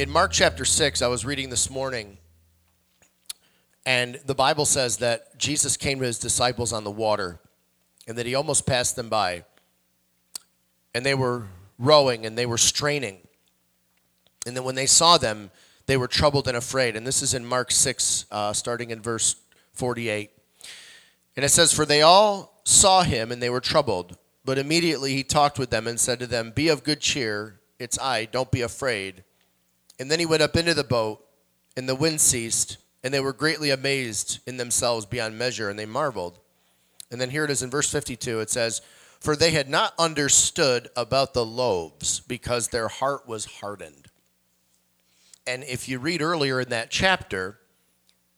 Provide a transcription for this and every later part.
In Mark chapter 6, I was reading this morning, and the Bible says that Jesus came to his disciples on the water and that he almost passed them by. And they were rowing and they were straining. And then when they saw them, they were troubled and afraid. And this is in Mark 6, uh, starting in verse 48. And it says, For they all saw him and they were troubled. But immediately he talked with them and said to them, Be of good cheer. It's I. Don't be afraid. And then he went up into the boat, and the wind ceased, and they were greatly amazed in themselves beyond measure, and they marveled. And then here it is in verse 52 it says, For they had not understood about the loaves, because their heart was hardened. And if you read earlier in that chapter,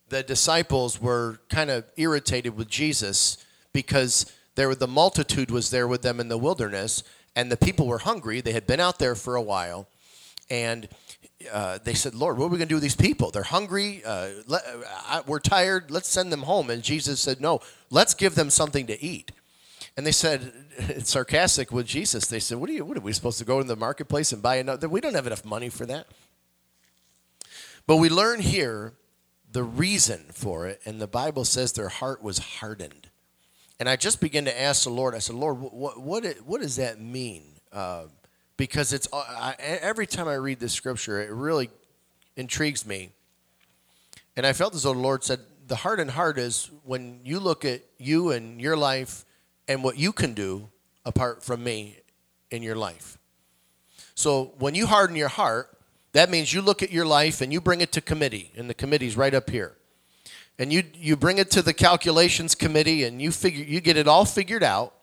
the disciples were kind of irritated with Jesus because there the multitude was there with them in the wilderness, and the people were hungry. They had been out there for a while, and uh, they said, Lord, what are we going to do with these people? They're hungry. Uh, let, I, we're tired. Let's send them home. And Jesus said, No, let's give them something to eat. And they said, sarcastic with Jesus, they said, What are, you, what are we supposed to go to the marketplace and buy another? We don't have enough money for that. But we learn here the reason for it, and the Bible says their heart was hardened. And I just began to ask the Lord, I said, Lord, what, what, what does that mean? Uh, because it's uh, I, every time I read this scripture, it really intrigues me. And I felt as though the Lord said, the heart and heart is when you look at you and your life and what you can do apart from me in your life. So when you harden your heart, that means you look at your life and you bring it to committee, and the committee's right up here. And you you bring it to the calculations committee and you figure you get it all figured out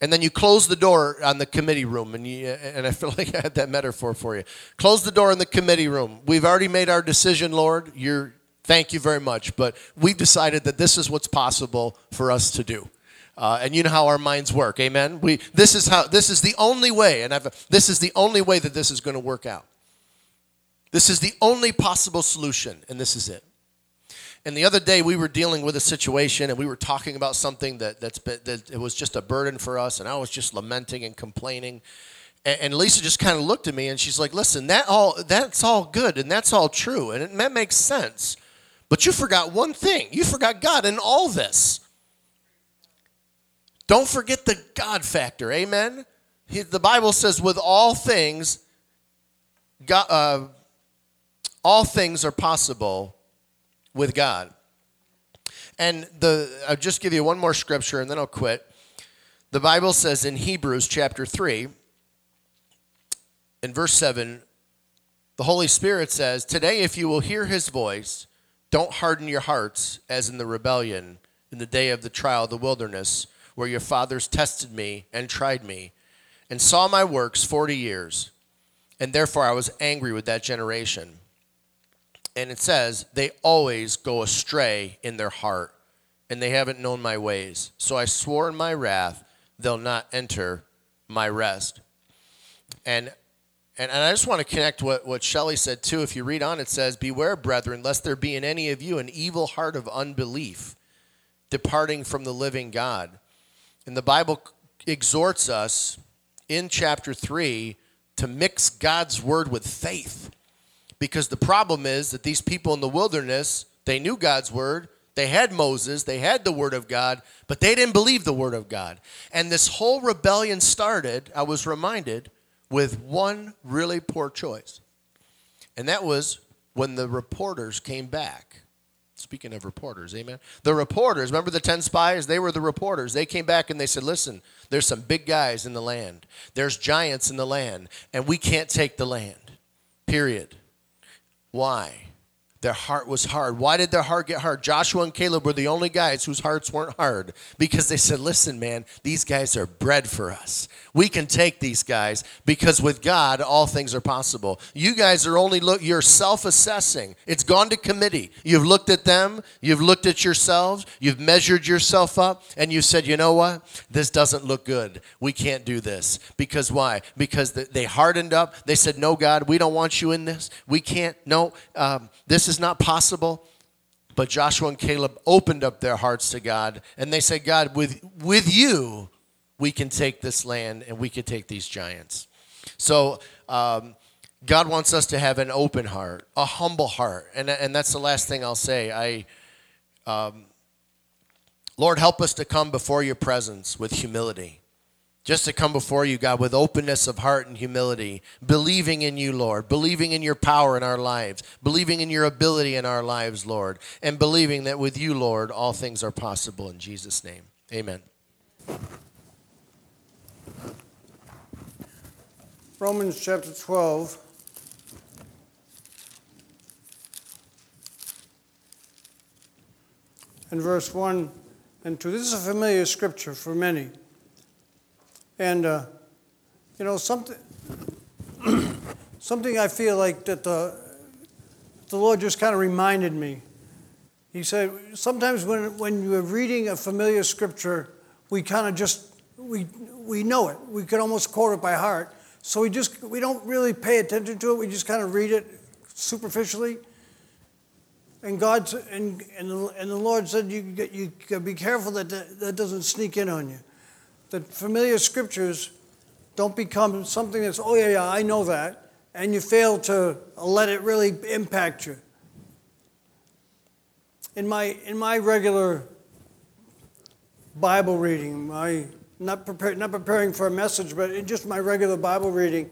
and then you close the door on the committee room, and, you, and I feel like I had that metaphor for you. Close the door in the committee room. We've already made our decision, Lord. You're, thank you very much, but we've decided that this is what's possible for us to do. Uh, and you know how our minds work, amen. We this is how this is the only way, and I've, this is the only way that this is going to work out. This is the only possible solution, and this is it. And the other day we were dealing with a situation and we were talking about something that that's been, that it was just a burden for us and I was just lamenting and complaining. And, and Lisa just kind of looked at me and she's like, "Listen, that all that's all good and that's all true and it, that makes sense. But you forgot one thing. You forgot God in all this. Don't forget the God factor. Amen. He, the Bible says, with all things, God, uh, all things are possible with God. And the I'll just give you one more scripture and then I'll quit. The Bible says in Hebrews chapter 3 in verse 7 the Holy Spirit says, "Today if you will hear his voice, don't harden your hearts as in the rebellion in the day of the trial of the wilderness where your fathers tested me and tried me and saw my works 40 years and therefore I was angry with that generation." And it says, they always go astray in their heart, and they haven't known my ways. So I swore in my wrath, they'll not enter my rest. And and, and I just want to connect what, what Shelley said too. If you read on, it says, Beware, brethren, lest there be in any of you an evil heart of unbelief, departing from the living God. And the Bible exhorts us in chapter 3 to mix God's word with faith. Because the problem is that these people in the wilderness, they knew God's word, they had Moses, they had the word of God, but they didn't believe the word of God. And this whole rebellion started, I was reminded, with one really poor choice. And that was when the reporters came back. Speaking of reporters, amen. The reporters, remember the 10 spies? They were the reporters. They came back and they said, Listen, there's some big guys in the land, there's giants in the land, and we can't take the land. Period. Why? Their heart was hard. Why did their heart get hard? Joshua and Caleb were the only guys whose hearts weren't hard because they said, Listen, man, these guys are bread for us. We can take these guys because with God, all things are possible. You guys are only look, you're self assessing. It's gone to committee. You've looked at them, you've looked at yourselves, you've measured yourself up, and you said, You know what? This doesn't look good. We can't do this. Because why? Because they hardened up. They said, No, God, we don't want you in this. We can't. No, um, this is not possible. But Joshua and Caleb opened up their hearts to God and they said, God, with, with you, we can take this land and we can take these giants. So, um, God wants us to have an open heart, a humble heart. And, and that's the last thing I'll say. I, um, Lord, help us to come before your presence with humility just to come before you, God, with openness of heart and humility, believing in you, Lord, believing in your power in our lives, believing in your ability in our lives, Lord, and believing that with you, Lord, all things are possible in Jesus' name. Amen. Romans chapter 12. And verse 1 and 2. This is a familiar scripture for many. And, uh, you know, something, something I feel like that the, the Lord just kind of reminded me. He said, sometimes when, when you're reading a familiar scripture, we kind of just, we, we know it. We can almost quote it by heart. So we just, we don't really pay attention to it. We just kind of read it superficially. And God, and, and, the, and the Lord said, you, you, you be careful that that doesn't sneak in on you that familiar scriptures don't become something that's, oh, yeah, yeah, I know that, and you fail to let it really impact you. In my, in my regular Bible reading, my, not, prepare, not preparing for a message, but in just my regular Bible reading,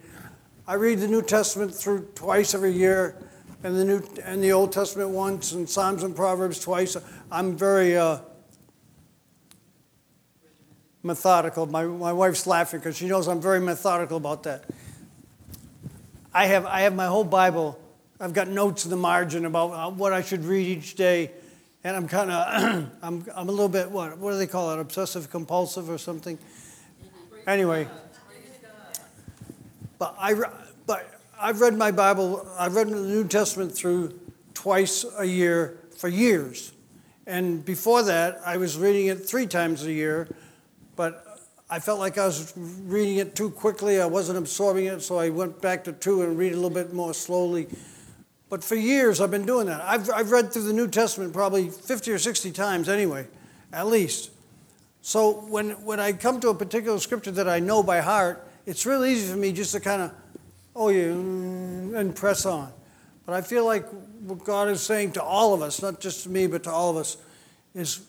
I read the New Testament through twice every year, and the New and the Old Testament once, and Psalms and Proverbs twice. I'm very uh, methodical. My, my wife's laughing because she knows I'm very methodical about that. I have, I have my whole Bible. I've got notes in the margin about uh, what I should read each day. And I'm kind of, I'm, I'm a little bit, what, what do they call it, obsessive compulsive or something? Anyway. But, I, but I've read my Bible, I've read the New Testament through twice a year for years. And before that, I was reading it three times a year but I felt like I was reading it too quickly. I wasn't absorbing it, so I went back to two and read a little bit more slowly. But for years, I've been doing that. I've, I've read through the New Testament probably 50 or 60 times anyway, at least. So when, when I come to a particular scripture that I know by heart, it's real easy for me just to kind of, oh yeah, and press on. But I feel like what God is saying to all of us, not just to me, but to all of us, is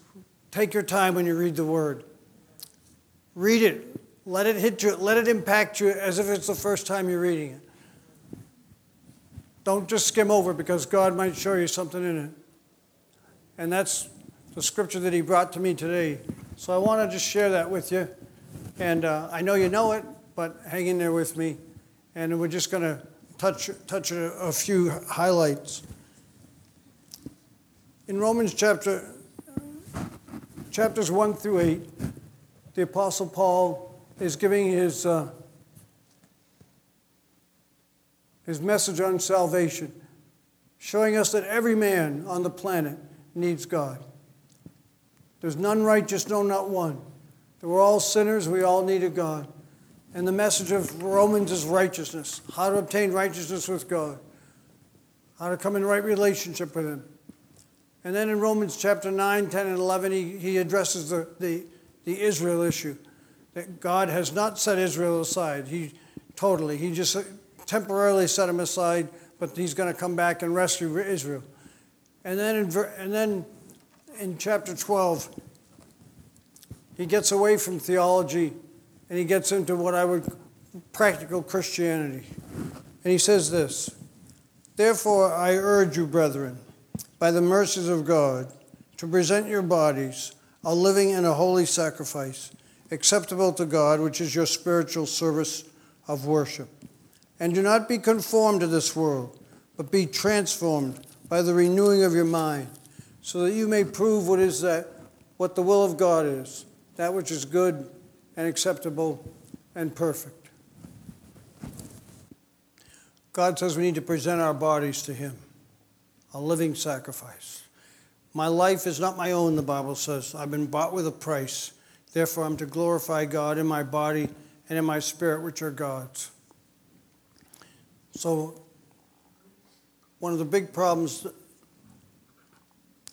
take your time when you read the Word. Read it. Let it hit you. Let it impact you as if it's the first time you're reading it. Don't just skim over because God might show you something in it. And that's the scripture that He brought to me today. So I want to just share that with you. And uh, I know you know it, but hang in there with me. And we're just going to touch, touch a, a few highlights. In Romans chapter, chapters 1 through 8, the Apostle Paul is giving his, uh, his message on salvation, showing us that every man on the planet needs God. There's none righteous, no, not one. That we're all sinners, we all need a God. And the message of Romans is righteousness how to obtain righteousness with God, how to come in right relationship with Him. And then in Romans chapter 9, 10, and 11, he, he addresses the, the the Israel issue. That God has not set Israel aside. He totally, he just temporarily set him aside, but he's going to come back and rescue Israel. And then in, and then in chapter 12, he gets away from theology and he gets into what I would practical Christianity. And he says this Therefore, I urge you, brethren, by the mercies of God, to present your bodies a living and a holy sacrifice, acceptable to God, which is your spiritual service of worship. And do not be conformed to this world, but be transformed by the renewing of your mind, so that you may prove what is that what the will of God is, that which is good and acceptable and perfect. God says we need to present our bodies to Him, a living sacrifice. My life is not my own, the Bible says. I've been bought with a price. Therefore, I'm to glorify God in my body and in my spirit, which are God's. So, one of the big problems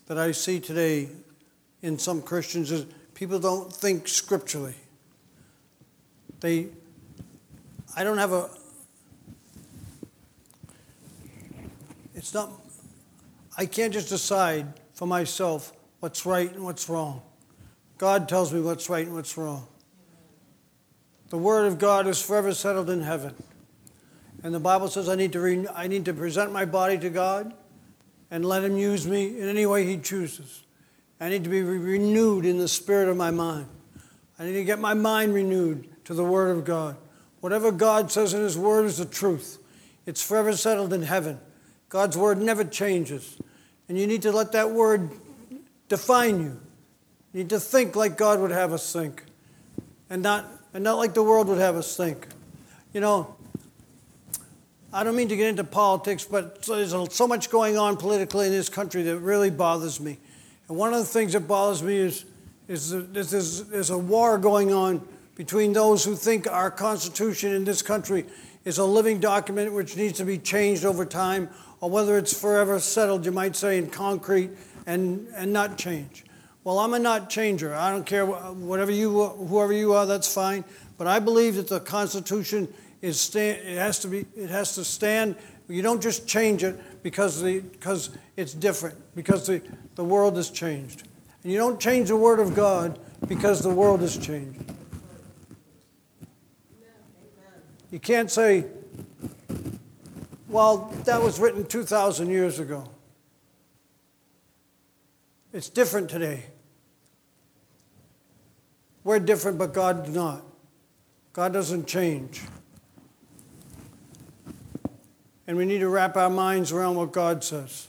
that I see today in some Christians is people don't think scripturally. They, I don't have a, it's not, I can't just decide for myself what's right and what's wrong. God tells me what's right and what's wrong. The Word of God is forever settled in heaven. And the Bible says I need to, re- I need to present my body to God and let Him use me in any way He chooses. I need to be re- renewed in the spirit of my mind. I need to get my mind renewed to the Word of God. Whatever God says in His Word is the truth. It's forever settled in heaven. God's Word never changes. And you need to let that Word define you. You need to think like God would have us think, and not, and not like the world would have us think. You know, I don't mean to get into politics, but there's so much going on politically in this country that really bothers me. And one of the things that bothers me is, is there's, there's a war going on between those who think our Constitution in this country is a living document which needs to be changed over time, or whether it's forever settled, you might say, in concrete and, and not change. Well, I'm a not changer. I don't care whatever you, whoever you are, that's fine. But I believe that the Constitution is stand, it has to be it has to stand. You don't just change it because the because it's different because the, the world has changed. And you don't change the word of God because the world has changed. You can't say, well, that was written 2,000 years ago. It's different today. We're different, but God's not. God doesn't change. And we need to wrap our minds around what God says.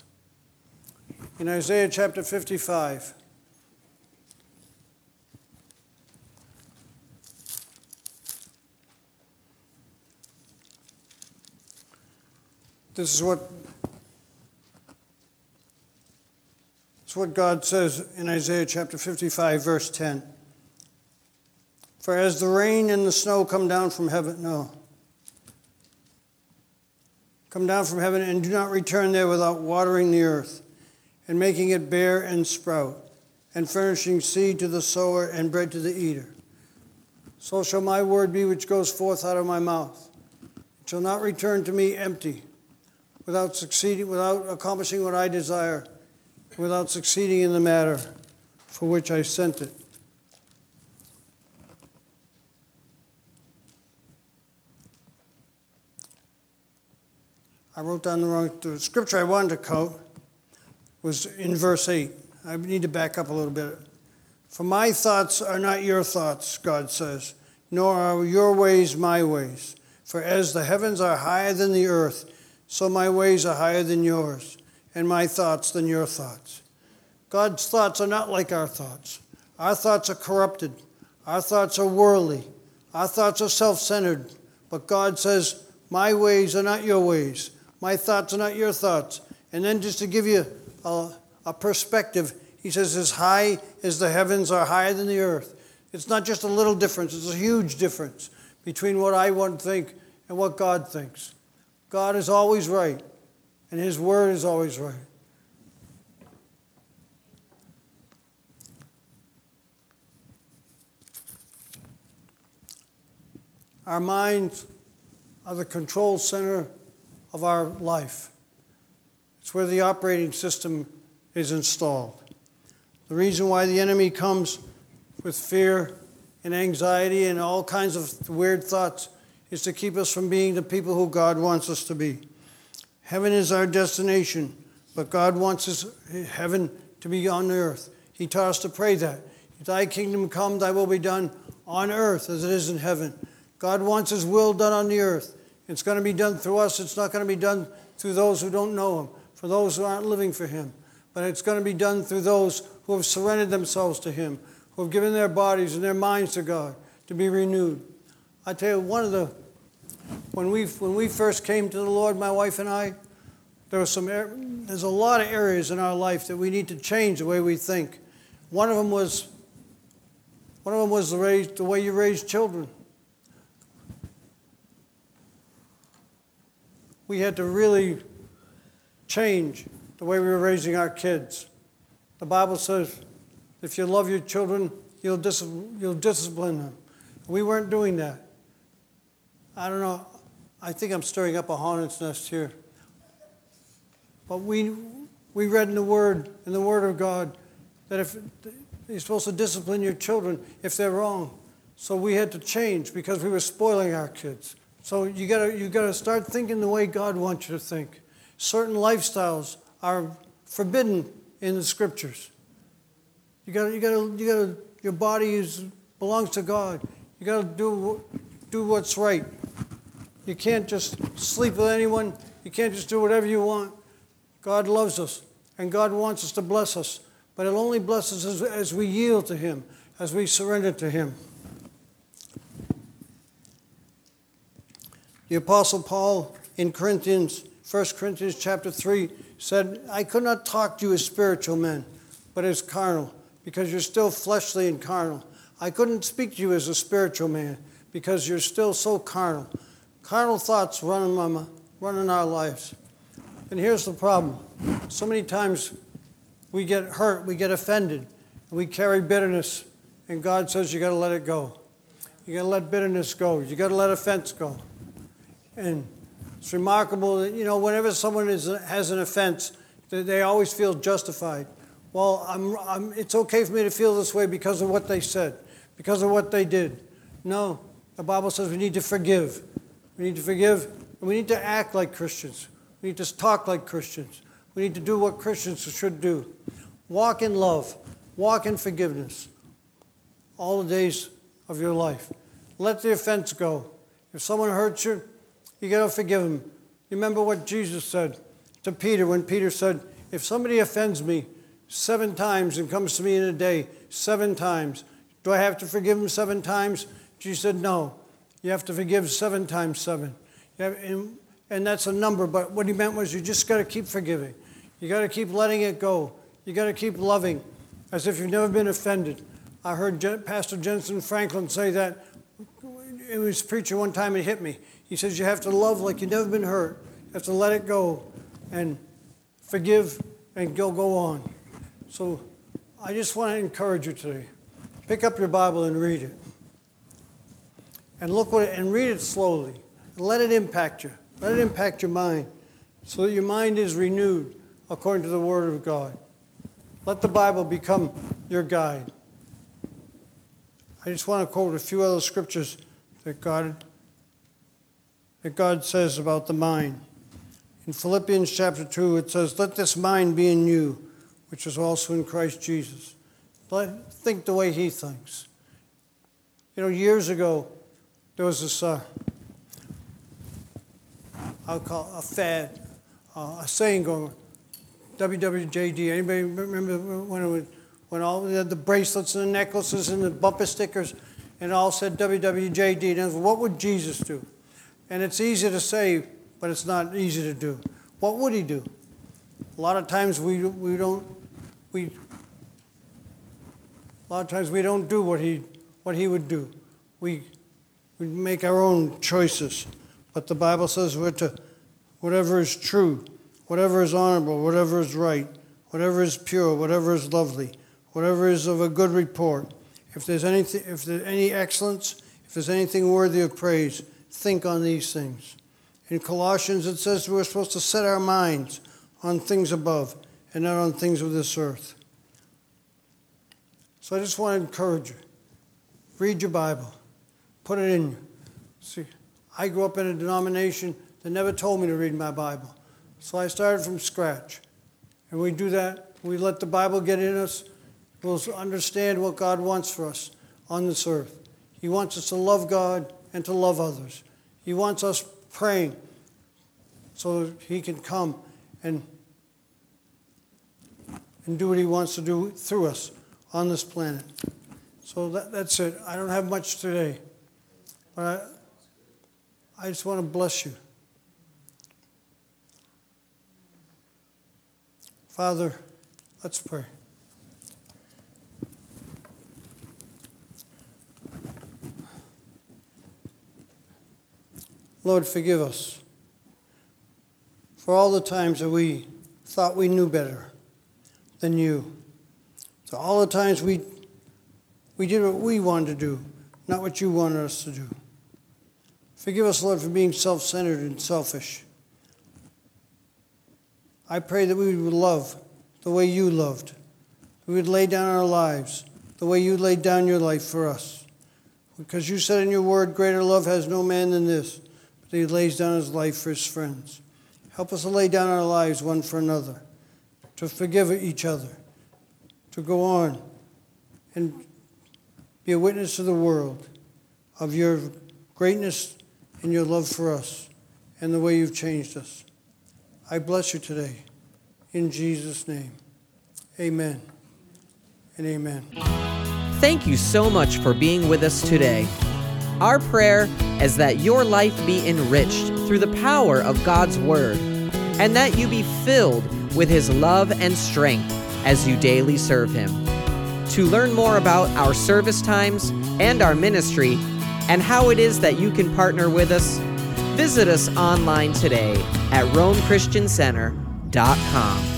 In Isaiah chapter 55, this is what it's what God says in Isaiah chapter 55 verse 10. For as the rain and the snow come down from heaven, no come down from heaven and do not return there without watering the earth and making it bear and sprout and furnishing seed to the sower and bread to the eater. So shall my word be which goes forth out of my mouth. It shall not return to me empty, without succeeding, without accomplishing what I desire, without succeeding in the matter for which I sent it. I wrote down the wrong, the scripture I wanted to quote was in verse 8. I need to back up a little bit. For my thoughts are not your thoughts, God says, nor are your ways my ways. For as the heavens are higher than the earth, so my ways are higher than yours, and my thoughts than your thoughts. God's thoughts are not like our thoughts. Our thoughts are corrupted. Our thoughts are worldly. Our thoughts are self centered. But God says, My ways are not your ways. My thoughts are not your thoughts. And then just to give you a, a perspective, he says, as high as the heavens are higher than the earth. It's not just a little difference, it's a huge difference between what I want to think and what God thinks. God is always right, and His word is always right. Our minds are the control center of our life. It's where the operating system is installed. The reason why the enemy comes with fear and anxiety and all kinds of weird thoughts is to keep us from being the people who God wants us to be. Heaven is our destination, but God wants us, heaven to be on earth. He taught us to pray that. Thy kingdom come, thy will be done on earth as it is in heaven. God wants his will done on the earth. It's going to be done through us. It's not going to be done through those who don't know Him. for those who aren't living for Him. But it's going to be done through those who have surrendered themselves to Him, who have given their bodies and their minds to God to be renewed. I tell you, one of the when we when we first came to the Lord, my wife and I, there was some er, there's a lot of areas in our life that we need to change the way we think. One of them was one of them was the, raise, the way you raise children. We had to really change the way we were raising our kids. The Bible says, if you love your children, you'll, dis- you'll discipline them. We weren't doing that. I don't know. I think I'm stirring up a hornet's nest here. But we, we read in the Word, in the Word of God, that if you're supposed to discipline your children if they're wrong. So we had to change because we were spoiling our kids. So you gotta you gotta start thinking the way God wants you to think. Certain lifestyles are forbidden in the scriptures. You gotta you gotta you gotta your body is belongs to God. You gotta do do what's right. You can't just sleep with anyone. You can't just do whatever you want. God loves us, and God wants us to bless us. But it only blesses us as we yield to Him, as we surrender to Him. The Apostle Paul in Corinthians, 1 Corinthians chapter 3, said, I could not talk to you as spiritual men, but as carnal, because you're still fleshly and carnal. I couldn't speak to you as a spiritual man, because you're still so carnal. Carnal thoughts run in, my, run our lives. And here's the problem so many times we get hurt, we get offended, we carry bitterness, and God says you got to let it go. You got to let bitterness go. You got to let offense go. And it's remarkable that, you know, whenever someone is, has an offense, they always feel justified. Well, I'm, I'm, it's okay for me to feel this way because of what they said, because of what they did. No, the Bible says we need to forgive. We need to forgive, and we need to act like Christians. We need to talk like Christians. We need to do what Christians should do walk in love, walk in forgiveness all the days of your life. Let the offense go. If someone hurts you, you got to forgive them. Remember what Jesus said to Peter when Peter said, If somebody offends me seven times and comes to me in a day, seven times, do I have to forgive him seven times? Jesus said, No. You have to forgive seven times seven. Have, and, and that's a number, but what he meant was you just got to keep forgiving. You got to keep letting it go. You got to keep loving as if you've never been offended. I heard Pastor Jentezen Franklin say that. It was a preacher one time, it hit me. He says you have to love like you've never been hurt. You have to let it go and forgive and go, go on. So I just want to encourage you today. Pick up your Bible and read it. And look what it, and read it slowly. Let it impact you. Let it impact your mind so that your mind is renewed according to the Word of God. Let the Bible become your guide. I just want to quote a few other scriptures that God that God says about the mind. In Philippians chapter 2, it says, Let this mind be in you, which is also in Christ Jesus. Let, think the way he thinks. You know, years ago, there was this, uh, I'll call a fad, uh, a saying going, WWJD. Anybody remember when it was, when all the bracelets and the necklaces and the bumper stickers and all said WWJD? And what would Jesus do? And it's easy to say, but it's not easy to do. What would he do? A lot of times we, we don't, we, a lot of times we don't do what he, what he would do. We, we make our own choices. But the Bible says we're to, whatever is true, whatever is honorable, whatever is right, whatever is pure, whatever is lovely, whatever is of a good report, if there's anything, if there's any excellence, if there's anything worthy of praise, think on these things. In Colossians, it says we're supposed to set our minds on things above and not on things of this earth. So I just want to encourage you read your Bible, put it in you. See, I grew up in a denomination that never told me to read my Bible. So I started from scratch. And we do that, we let the Bible get in us, we'll understand what God wants for us on this earth. He wants us to love God and to love others. He wants us praying so He can come and and do what He wants to do through us on this planet. So that, that's it. I don't have much today, but I, I just want to bless you. Father, let's pray. Lord, forgive us for all the times that we thought we knew better than you. So all the times we we did what we wanted to do, not what you wanted us to do. Forgive us, Lord, for being self-centered and selfish. I pray that we would love the way you loved. We would lay down our lives the way you laid down your life for us. Because you said in your word, greater love has no man than this, but that he lays down his life for his friends. Help us to lay down our lives one for another, to forgive each other, to go on and be a witness to the world of your greatness and your love for us and the way you've changed us. I bless you today. In Jesus' name, amen and amen. Thank you so much for being with us today. Our prayer is that your life be enriched through the power of God's Word, and that you be filled with His love and strength as you daily serve Him. To learn more about our service times and our ministry, and how it is that you can partner with us, visit us online today at RomeChristianCenter.com.